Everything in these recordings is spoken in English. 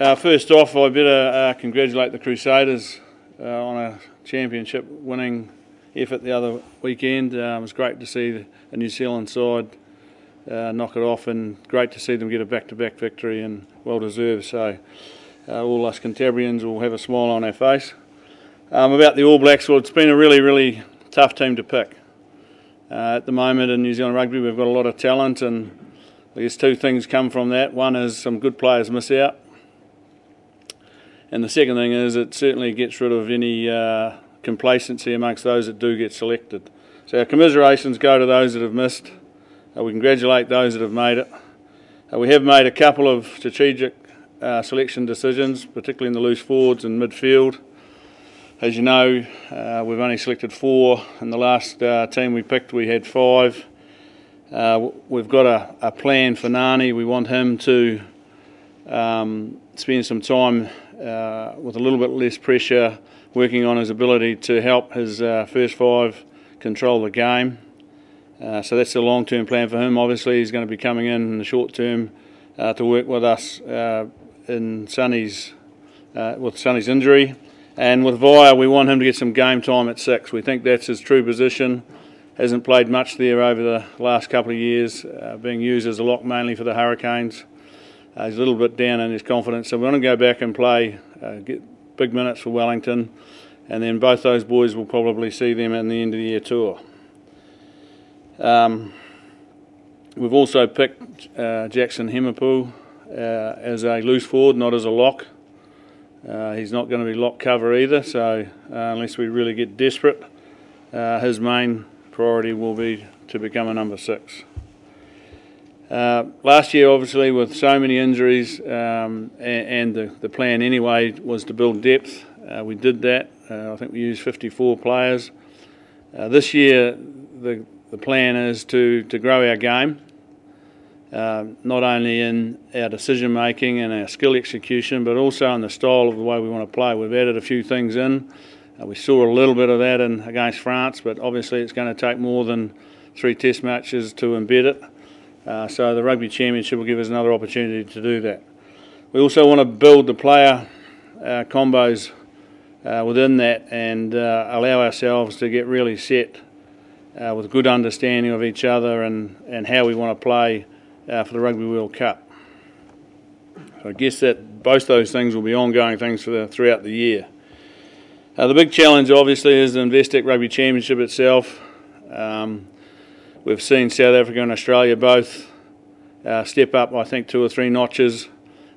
Uh, first off, I better uh, congratulate the Crusaders uh, on a championship winning effort the other weekend. Um, it was great to see a New Zealand side uh, knock it off, and great to see them get a back-to-back victory and well deserved. So uh, all us Cantabrians will have a smile on our face. Um, about the All Blacks, well, it's been a really, really tough team to pick. Uh, at the moment in New Zealand rugby, we've got a lot of talent, and guess two things come from that. One is some good players miss out and the second thing is it certainly gets rid of any uh, complacency amongst those that do get selected. So our commiserations go to those that have missed. Uh, we congratulate those that have made it. Uh, we have made a couple of strategic uh, selection decisions, particularly in the loose forwards and midfield. As you know, uh, we've only selected four. In the last uh, team we picked, we had five. we've got a, a, plan for Nani. We want him to um, spend some time uh, with a little bit less pressure, working on his ability to help his uh, first five control the game. Uh, so that's the long term plan for him. Obviously, he's going to be coming in in the short term uh, to work with us uh, in Sonny's, uh, with Sonny's injury. And with Vaea, we want him to get some game time at six. We think that's his true position. Hasn't played much there over the last couple of years, being used as a lock mainly for the Hurricanes. Uh, he's a little bit down in his confidence, so we want to go back and play, uh, get big minutes for Wellington, and then both those boys will probably see them in the end of the year tour. Um, we've also picked uh, Jackson Hemopo uh, as a loose forward, not as a lock. Uh, he's not going to be lock cover either, so uh, unless we really get desperate, his main priority will be to become a number six. Uh, last year, obviously, with so many injuries, um, and, and the, the, plan anyway was to build depth. Uh, we did that. Uh, I think we used 54 players. Uh, this year, the, the plan is to, to grow our game, uh, not only in our decision making and our skill execution, but also in the style of the way we want to play. We've added a few things in. we saw a little bit of that in, against France, but obviously, it's going to take more than three test matches to embed it. Uh, so the Rugby Championship will give us another opportunity to do that. We also want to build the player uh, combos uh, within that and uh, allow ourselves to get really set uh, with good understanding of each other and, and how we want to play uh, for the Rugby World Cup. So I guess that both those things will be ongoing things for the, throughout the year. the big challenge, obviously, is the Investec Rugby Championship itself. Um, We've seen South Africa and Australia both uh, step up, I think, two or three notches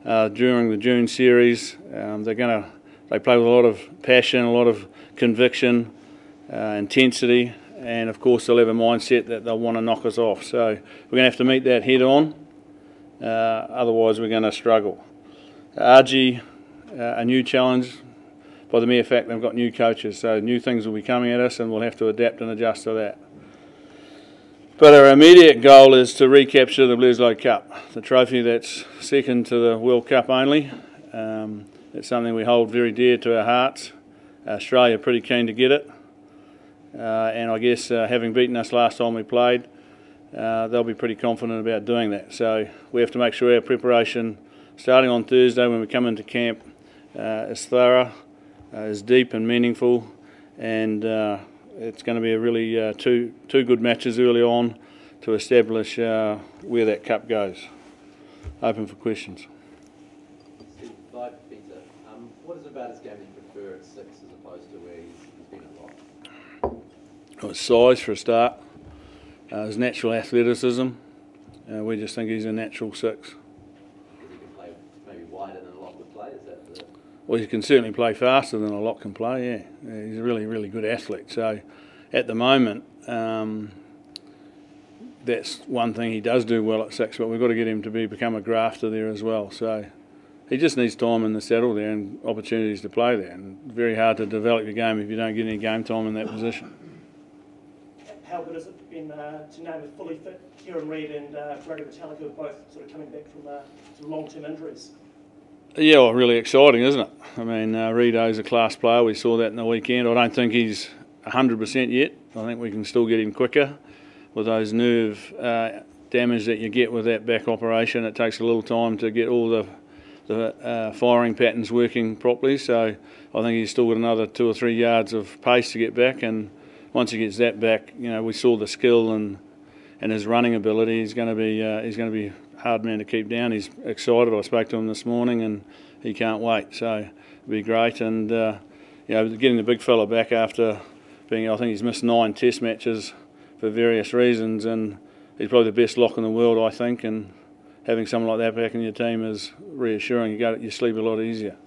uh, during the June series. Um, they're going to they play with a lot of passion, a lot of conviction, uh, intensity, and of course they'll have a mindset that they'll want to knock us off. So we're going to have to meet that head on. Uh, otherwise, we're going to struggle. RG, uh, a new challenge by the mere fact they've got new coaches, so new things will be coming at us, and we'll have to adapt and adjust to that. But our immediate goal is to recapture the Bledisloe Cup, the trophy that's second to the World Cup only. Um, it's something we hold very dear to our hearts. Australia are pretty keen to get it. Uh, and I guess uh, having beaten us last time we played, uh, they'll be pretty confident about doing that. So we have to make sure our preparation, starting on Thursday when we come into camp, uh, is thorough, uh, is deep and meaningful, and uh, it's going to be a really uh, two two good matches early on to establish uh, where that cup goes. Open for questions. Peter, um, what is about his game that you prefer at six as opposed to where he's, he's been at lock? Well, size for a start. Uh, his natural athleticism. Uh, we just think he's a natural six. Well, he can certainly play faster than a lock can play. Yeah, he's a really, really good athlete. So, at the moment, um, that's one thing he does do well at six. But we've got to get him to be become a grafter there as well. So, he just needs time in the saddle there and opportunities to play there. And very hard to develop your game if you don't get any game time in that position. How good has it been uh, to name a fully fit Kieran Read and uh, Brodie Retallick, both sort of coming back from uh, long-term injuries? Yeah, well, really exciting, isn't it? I mean, uh, Rito's a class player. We saw that in the weekend. I don't think he's 100% yet. I think we can still get him quicker with those nerve uh, damage that you get with that back operation. It takes a little time to get all the the uh, firing pattern's working properly. So I think he's still got another two or three yards of pace to get back, and once he gets that back, you know, we saw the skill and and his running ability. He's going to be uh, he's going to be hard man to keep down. He's excited. I spoke to him this morning, and he can't wait. So it'll be great, and uh, you know, getting the big fella back after being I think he's missed nine Test matches for various reasons, and he's probably the best lock in the world, I think, and having someone like that back in your team is reassuring. You go, you sleep a lot easier.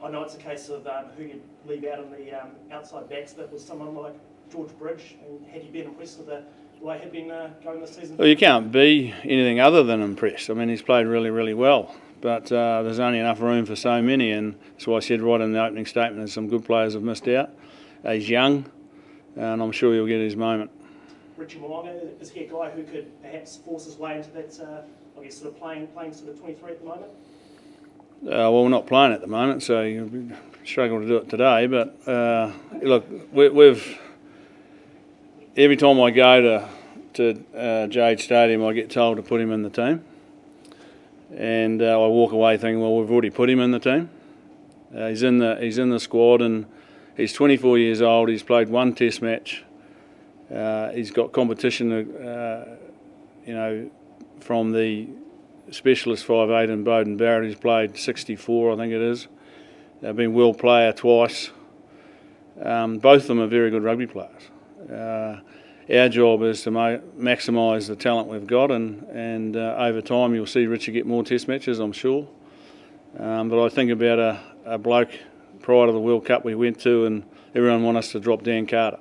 I know it's a case of um, who you leave out on the um, outside backs, but with someone like George Bridge, and had you been impressed with the way he'd been uh, going this season? Well, you can't be anything other than impressed. I mean, he's played really, really well, but uh, there's only enough room for so many, and that's why I said right in the opening statement that some good players have missed out. He's young, and I'm sure he'll get his moment. Richie Mo'unga, is he a guy who could perhaps force his way into that, uh, I guess, sort of playing, playing sort of 23 at the moment? Uh, well, we're not playing at the moment, so you struggle to do it today. But uh, look, we, we've every time I go to to uh, Jade Stadium, I get told to put him in the team, and uh, I walk away thinking, well, we've already put him in the team. Uh, he's in the he's in the squad, and he's 24 years old. He's played one Test match. Uh, he's got competition, uh, you know, from the specialist 5'8 and Beauden Barrett. He's played 64, I think it is. They've been world player twice. Um, both of them are very good rugby players. Uh, our job is to ma- maximise the talent we've got, and, and uh, over time you'll see Richard get more test matches, I'm sure. Um, but I think about a, a bloke prior to the World Cup we went to, and everyone wanted us to drop Dan Carter.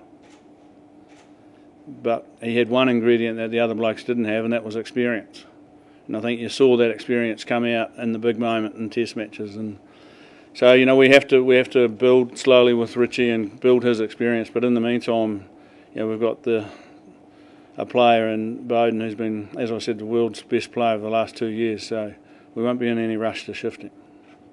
But he had one ingredient that the other blokes didn't have, and that was experience. And I think you saw that experience come out in the big moment in test matches. And so, you know, we have to we have to build slowly with Richie and build his experience. But in the meantime, you know, we've got the a player in Beauden who's been, as I said, the world's best player over the last two years. So we won't be in any rush to shift him.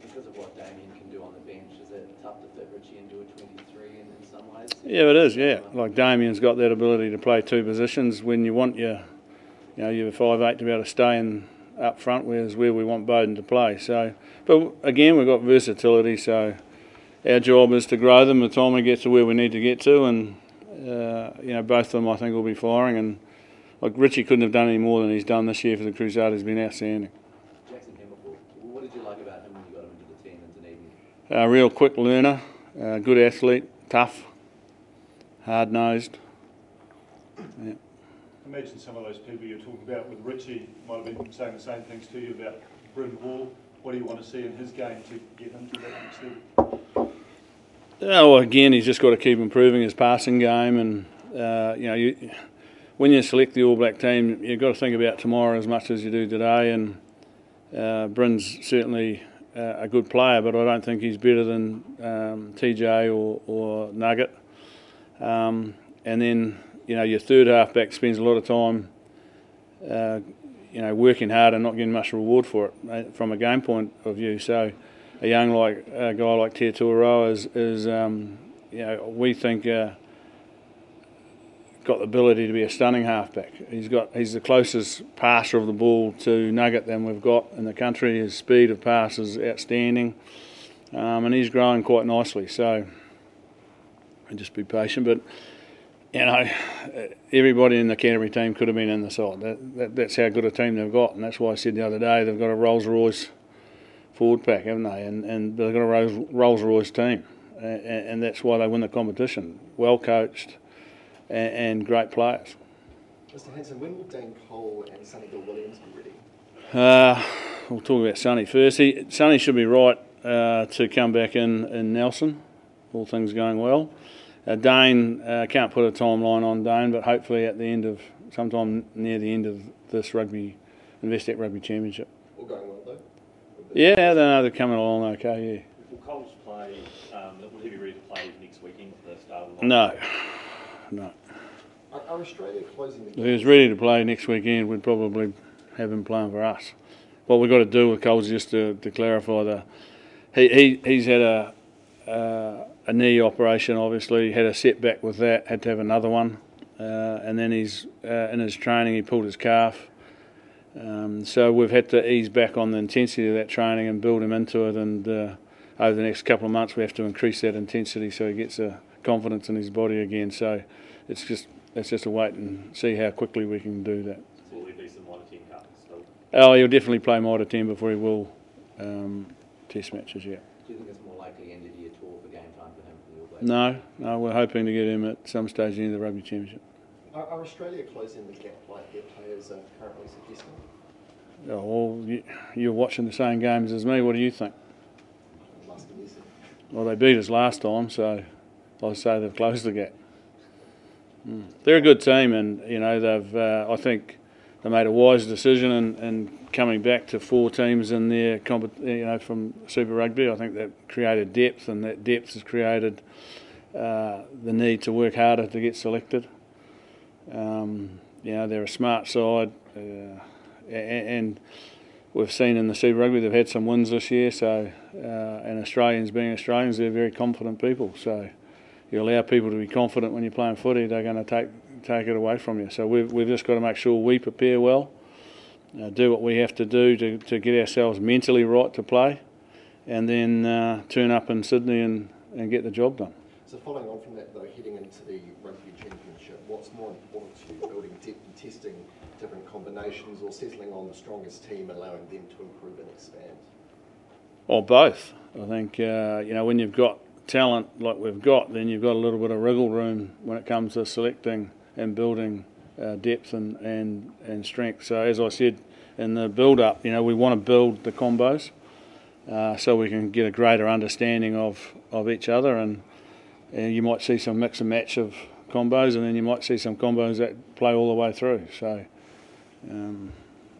Because of what Damian can do on the bench, is it tough to fit Richie into a 23 in, in some ways? Yeah, it is. Yeah, like Damian's got that ability to play two positions when you want your, you know, your five eight to be able to stay in up front, whereas where we want Beauden to play. So, but again, we've got versatility. So our job is to grow them the time we get to where we need to get to, and uh, you know, both of them I think will be firing. And like Richie couldn't have done any more than he's done this year for the Crusaders. He's been outstanding. Jackson Hemopo, what did you like about him when you got him into the team in Dunedin? A real quick learner, uh, good athlete, tough, hard nosed. Yeah. Imagine some of those people you're talking about with Richie might have been saying the same things to you about Bryn Hall. What do you want to see in his game to get him to that next level? Well, again, he's just got to keep improving his passing game, and uh, you know, you, when you select the All Black team, you've got to think about tomorrow as much as you do today. And uh, Bryn's certainly uh, a good player, but I don't think he's better than um, TJ or, or Nugget. Um, and then you know, your third halfback spends a lot of time, uh, you know, working hard and not getting much reward for it uh, from a game point of view. So, a young like a guy like Te Toiroa is, is um, you know, we think uh, got the ability to be a stunning halfback. He's got he's the closest passer of the ball to Nugget than we've got in the country. His speed of pass is outstanding, um, and he's growing quite nicely. So, just be patient, but you know, everybody in the Canterbury team could have been in the side. That, that, that's how good a team they've got, and that's why I said the other day they've got a Rolls Royce forward pack, haven't they? And, and they've got a Rolls Royce team, and, and that's why they win the competition. Well coached and, and great players. Mr. Hansen, when will Dane Cole and Sonny Bill Williams be ready? Uh, we'll talk about Sonny first. He, Sonny should be right uh, to come back in, in Nelson, all things going well. Uh, Dane, uh, can't put a timeline on Dane, but hopefully at the end of, sometime near the end of this rugby, Investec Rugby Championship. All going well, though? Yeah, they know they're coming along okay, yeah. Will Coles play, um, will he be ready to play next weekend for the start of yeah. the No, no. Are, are Australia closing the If he was ready to play next weekend, we'd probably have him playing for us. What we've got to do with Coles just to, to clarify the, he, he he's had a uh, a knee operation. Obviously, had a setback with that. Had to have another one, uh, and then he's uh, in his training he pulled his calf. Um, so we've had to ease back on the intensity of that training and build him into it. And uh, over the next couple of months, we have to increase that intensity so he gets a confidence in his body again. So it's just it's just a wait and see how quickly we can do that. So will there be some Mitre 10 cuts still? Oh, he'll definitely play Mitre 10 before he will um, test matches, yeah. Do you think it's more likely end of year tour for game time for him for the All Blacks? No, no, we're hoping to get him at some stage in the Rugby Championship. Are, are Australia closing the gap like their players are currently suggesting? Oh, well, you, you're watching the same games as me. What do you think? Must be easy. Well, they beat us last time, so I say they've closed the gap. Mm. They're a good team, and you know they've. Uh, I think they made a wise decision in, in coming back to four teams in their comp- you know from Super Rugby. I think that created depth, and that depth has created uh, the need to work harder to get selected. Um, you know they're a smart side, uh, a- and we've seen in the Super Rugby they've had some wins this year. So, uh, and Australians being Australians, they're very confident people. So, you allow people to be confident when you're playing footy, they're going to take take it away from you. So we've we've just got to make sure we prepare well, uh, do what we have to do to, to get ourselves mentally right to play, and then uh, turn up in Sydney and, and get the job done. So following on from that though, heading into the rugby championship, what's more important to you, building depth and testing different combinations or settling on the strongest team, allowing them to improve and expand? Or both. I think uh, you know when you've got talent like we've got, then you've got a little bit of wriggle room when it comes to selecting and building uh, depth and, and, and strength. So as I said in the build up, you know we want to build the combos uh, so we can get a greater understanding of, of each other and, and you might see some mix and match of combos and then you might see some combos that play all the way through. So um,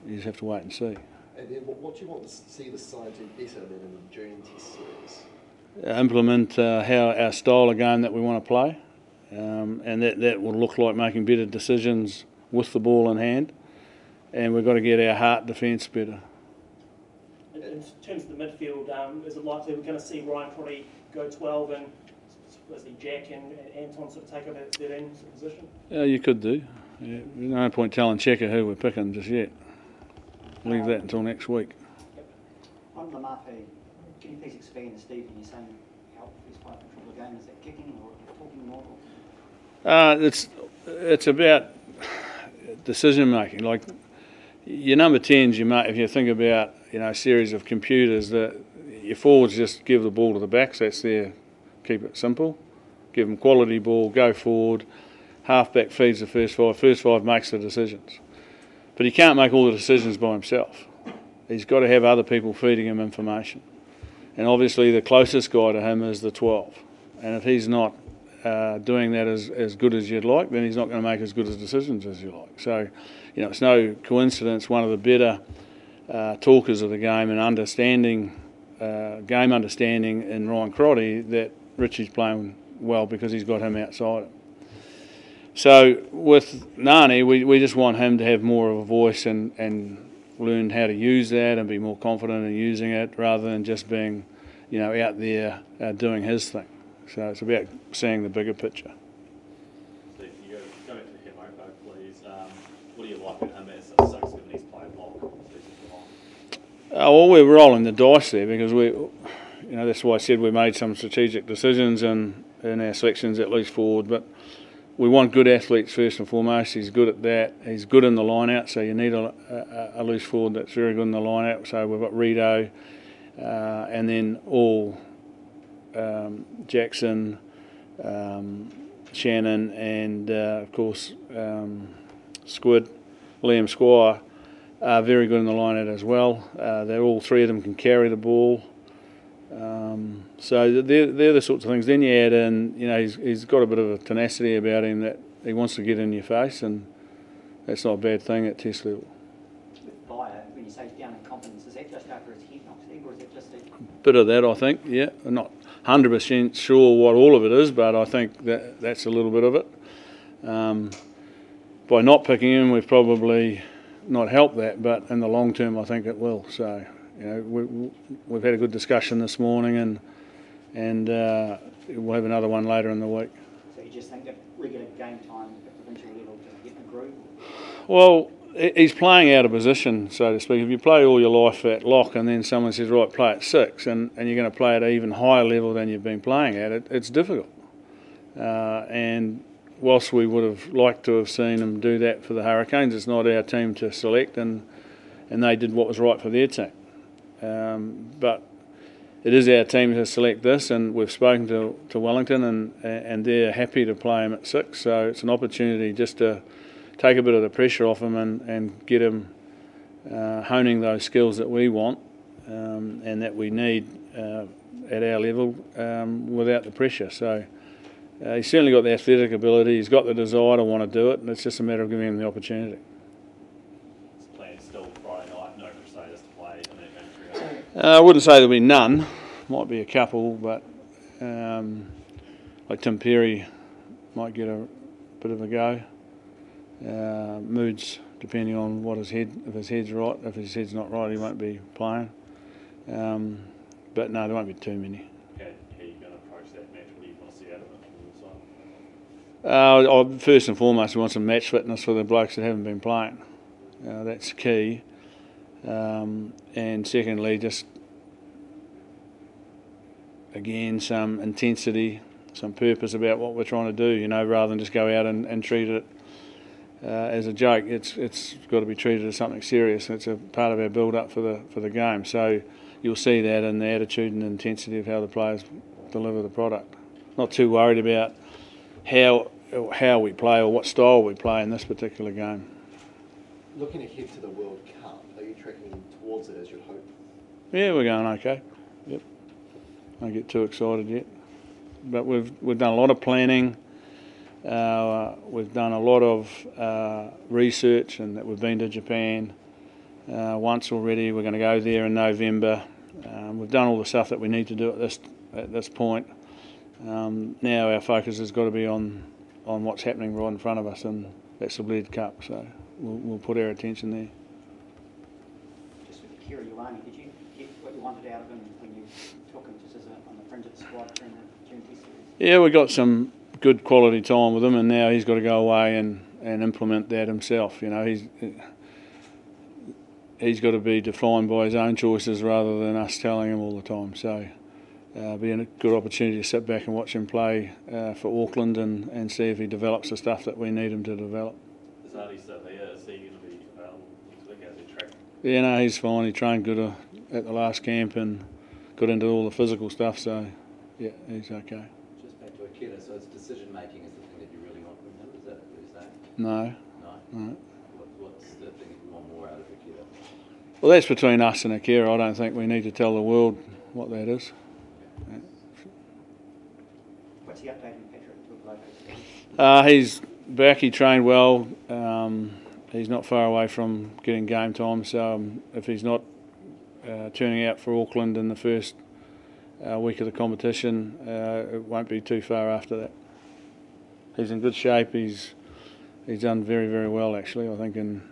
you just have to wait and see. And then what, what do you want to see the side do better than in the June Test series? implement uh, how our style of game that we want to play, um, and that that will look like making better decisions with the ball in hand, and we've got to get our heart defence better. In, in terms of the midfield, um, is it likely we're going to see Ryan Crotty go 12 and supposedly Jack and, and Anton sort of take over that 13 sort of position? Yeah, you could do. Yeah, there's no point telling Checker who we're picking just yet. Leave that until next week. On Laumape, can you please expand, Steve, when you're saying help is quite control the game? Is that kicking or talking more? Uh, it's it's about decision making. Like your number tens, you might if you think about you know a series of computers that your forwards just give the ball to the backs. That's their keep it simple. Give them quality ball, go forward. Halfback feeds the first five. First five makes the decisions, but he can't make all the decisions by himself. He's got to have other people feeding him information, and obviously the closest guy to him is the twelve. And if he's not uh, doing that as, as good as you'd like, then he's not going to make as good as decisions as you like. So, you know, it's no coincidence one of the better uh, talkers of the game and understanding, uh, game understanding in Ryan Crotty that Richie's playing well because he's got him outside. So with Nani, we, we just want him to have more of a voice and, and learn how to use that and be more confident in using it rather than just being, you know, out there uh, doing his thing. So it's about seeing the bigger picture. Steve, can you go, go back to Hemopo, please? Um, what do you like about him as a six, given he's played long? Uh, well, we're rolling the dice there because we, you know, that's why I said we made some strategic decisions in, in our selections at least forward. But we want good athletes first and foremost. He's good at that. He's good in the line out, so you need a, a, a loose forward that's very good in the line out. So we've got Rito, uh, and then all um, Jackson, um, Shannon, and uh, of course um, Squid, Liam Squire are very good in the line out as well. Uh, they're all three of them can carry the ball. Um, so they're, they're the sorts of things. Then you add in, you know, he's, he's got a bit of a tenacity about him that he wants to get in your face, and that's not a bad thing at test level. With Vaea, when you say down in confidence, is that just after his head knock, or is it just that Bit of that, I think. Yeah, I'm not 100% sure what all of it is, but I think that that's a little bit of it. Um, by not picking him, we've probably not helped that, but in the long term, I think it will. So, you know, we, we've had a good discussion this morning, and and uh, we'll have another one later in the week. so you just think that regular game time at provincial level just get in the groove? Well, he's playing out of position, so to speak. If you play all your life at lock and then someone says, right, play at six, and, and you're going to play at an even higher level than you've been playing at, it, it's difficult. Uh, and whilst we would have liked to have seen him do that for the Hurricanes, it's not our team to select, and, and they did what was right for their team. Um, but it is our team to select this, and we've spoken to, to Wellington, and, and they're happy to play him at six, so it's an opportunity just to take a bit of the pressure off him and, and get him uh, honing those skills that we want um, and that we need uh, at our level um, without the pressure. So uh, he's certainly got the athletic ability, he's got the desire to want to do it, and it's just a matter of giving him the opportunity. It's planned still Friday night, no Crusaders to play, and then going through. Uh, I wouldn't say there'll be none, might be a couple, but um, like Tim Perry might get a bit of a go. Uh, moods, depending on what his head, if his head's right, if his head's not right, he won't be playing. Um, but no, there won't be too many. How, how are you going to approach that match? What do you want to see out of it from your side? Uh, first and foremost, we want some match fitness for the blokes that haven't been playing. Uh, that's key. Um, and secondly, just again some intensity, some purpose about what we're trying to do. You know, rather than just go out and, and treat it uh, as a joke. It's it's got to be treated as something serious. It's a part of our build up for the for the game. So you'll see that in the attitude and intensity of how the players deliver the product. Not too worried about how how we play or what style we play in this particular game. Looking ahead to the World Cup, are tracking towards it as you'd hope? Yeah, we're going okay. Yep. Don't get too excited yet, but we've we've done a lot of planning. Uh, we've done a lot of uh, research, and that we've been to Japan uh, once already. We're going to go there in November. Um, we've done all the stuff that we need to do at this at this point. Um, now our focus has got to be on on what's happening right in front of us, and that's the Bled Cup. So we'll, we'll put our attention there. Just Kira Ioane, did you get what you wanted out of him when you took him just as a, on the fringe of the squad during the June Test series? Yeah, we got some good quality time with him, and now he's got to go away and, and implement that himself. You know, he's he's got to be defined by his own choices rather than us telling him all the time. So, uh, be a good opportunity to sit back and watch him play uh, for Auckland and, and see if he develops the stuff that we need him to develop. Is Artie still here? Is he going to be available next week as he track? Yeah, no, he's fine. He trained good uh, at the last camp and got into all the physical stuff. So, yeah, he's okay. Just back to Akira, so it's decision making is the thing that you really want from him, is that what you're saying? No, No? no. What, what's the thing you want more out of Akira? Well, that's between us and Akira. I don't think we need to tell the world what that is. What's the update on Patrick Tuipulotu? Uh, he's back. He trained well. Um, he's not far away from getting game time. So um, if he's not uh, turning out for Auckland in the first uh, week of the competition, uh, it won't be too far after that. He's in good shape. He's he's done very very well actually. I think in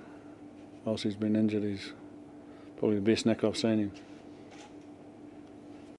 whilst he's been injured, he's probably the best Nick I've seen him.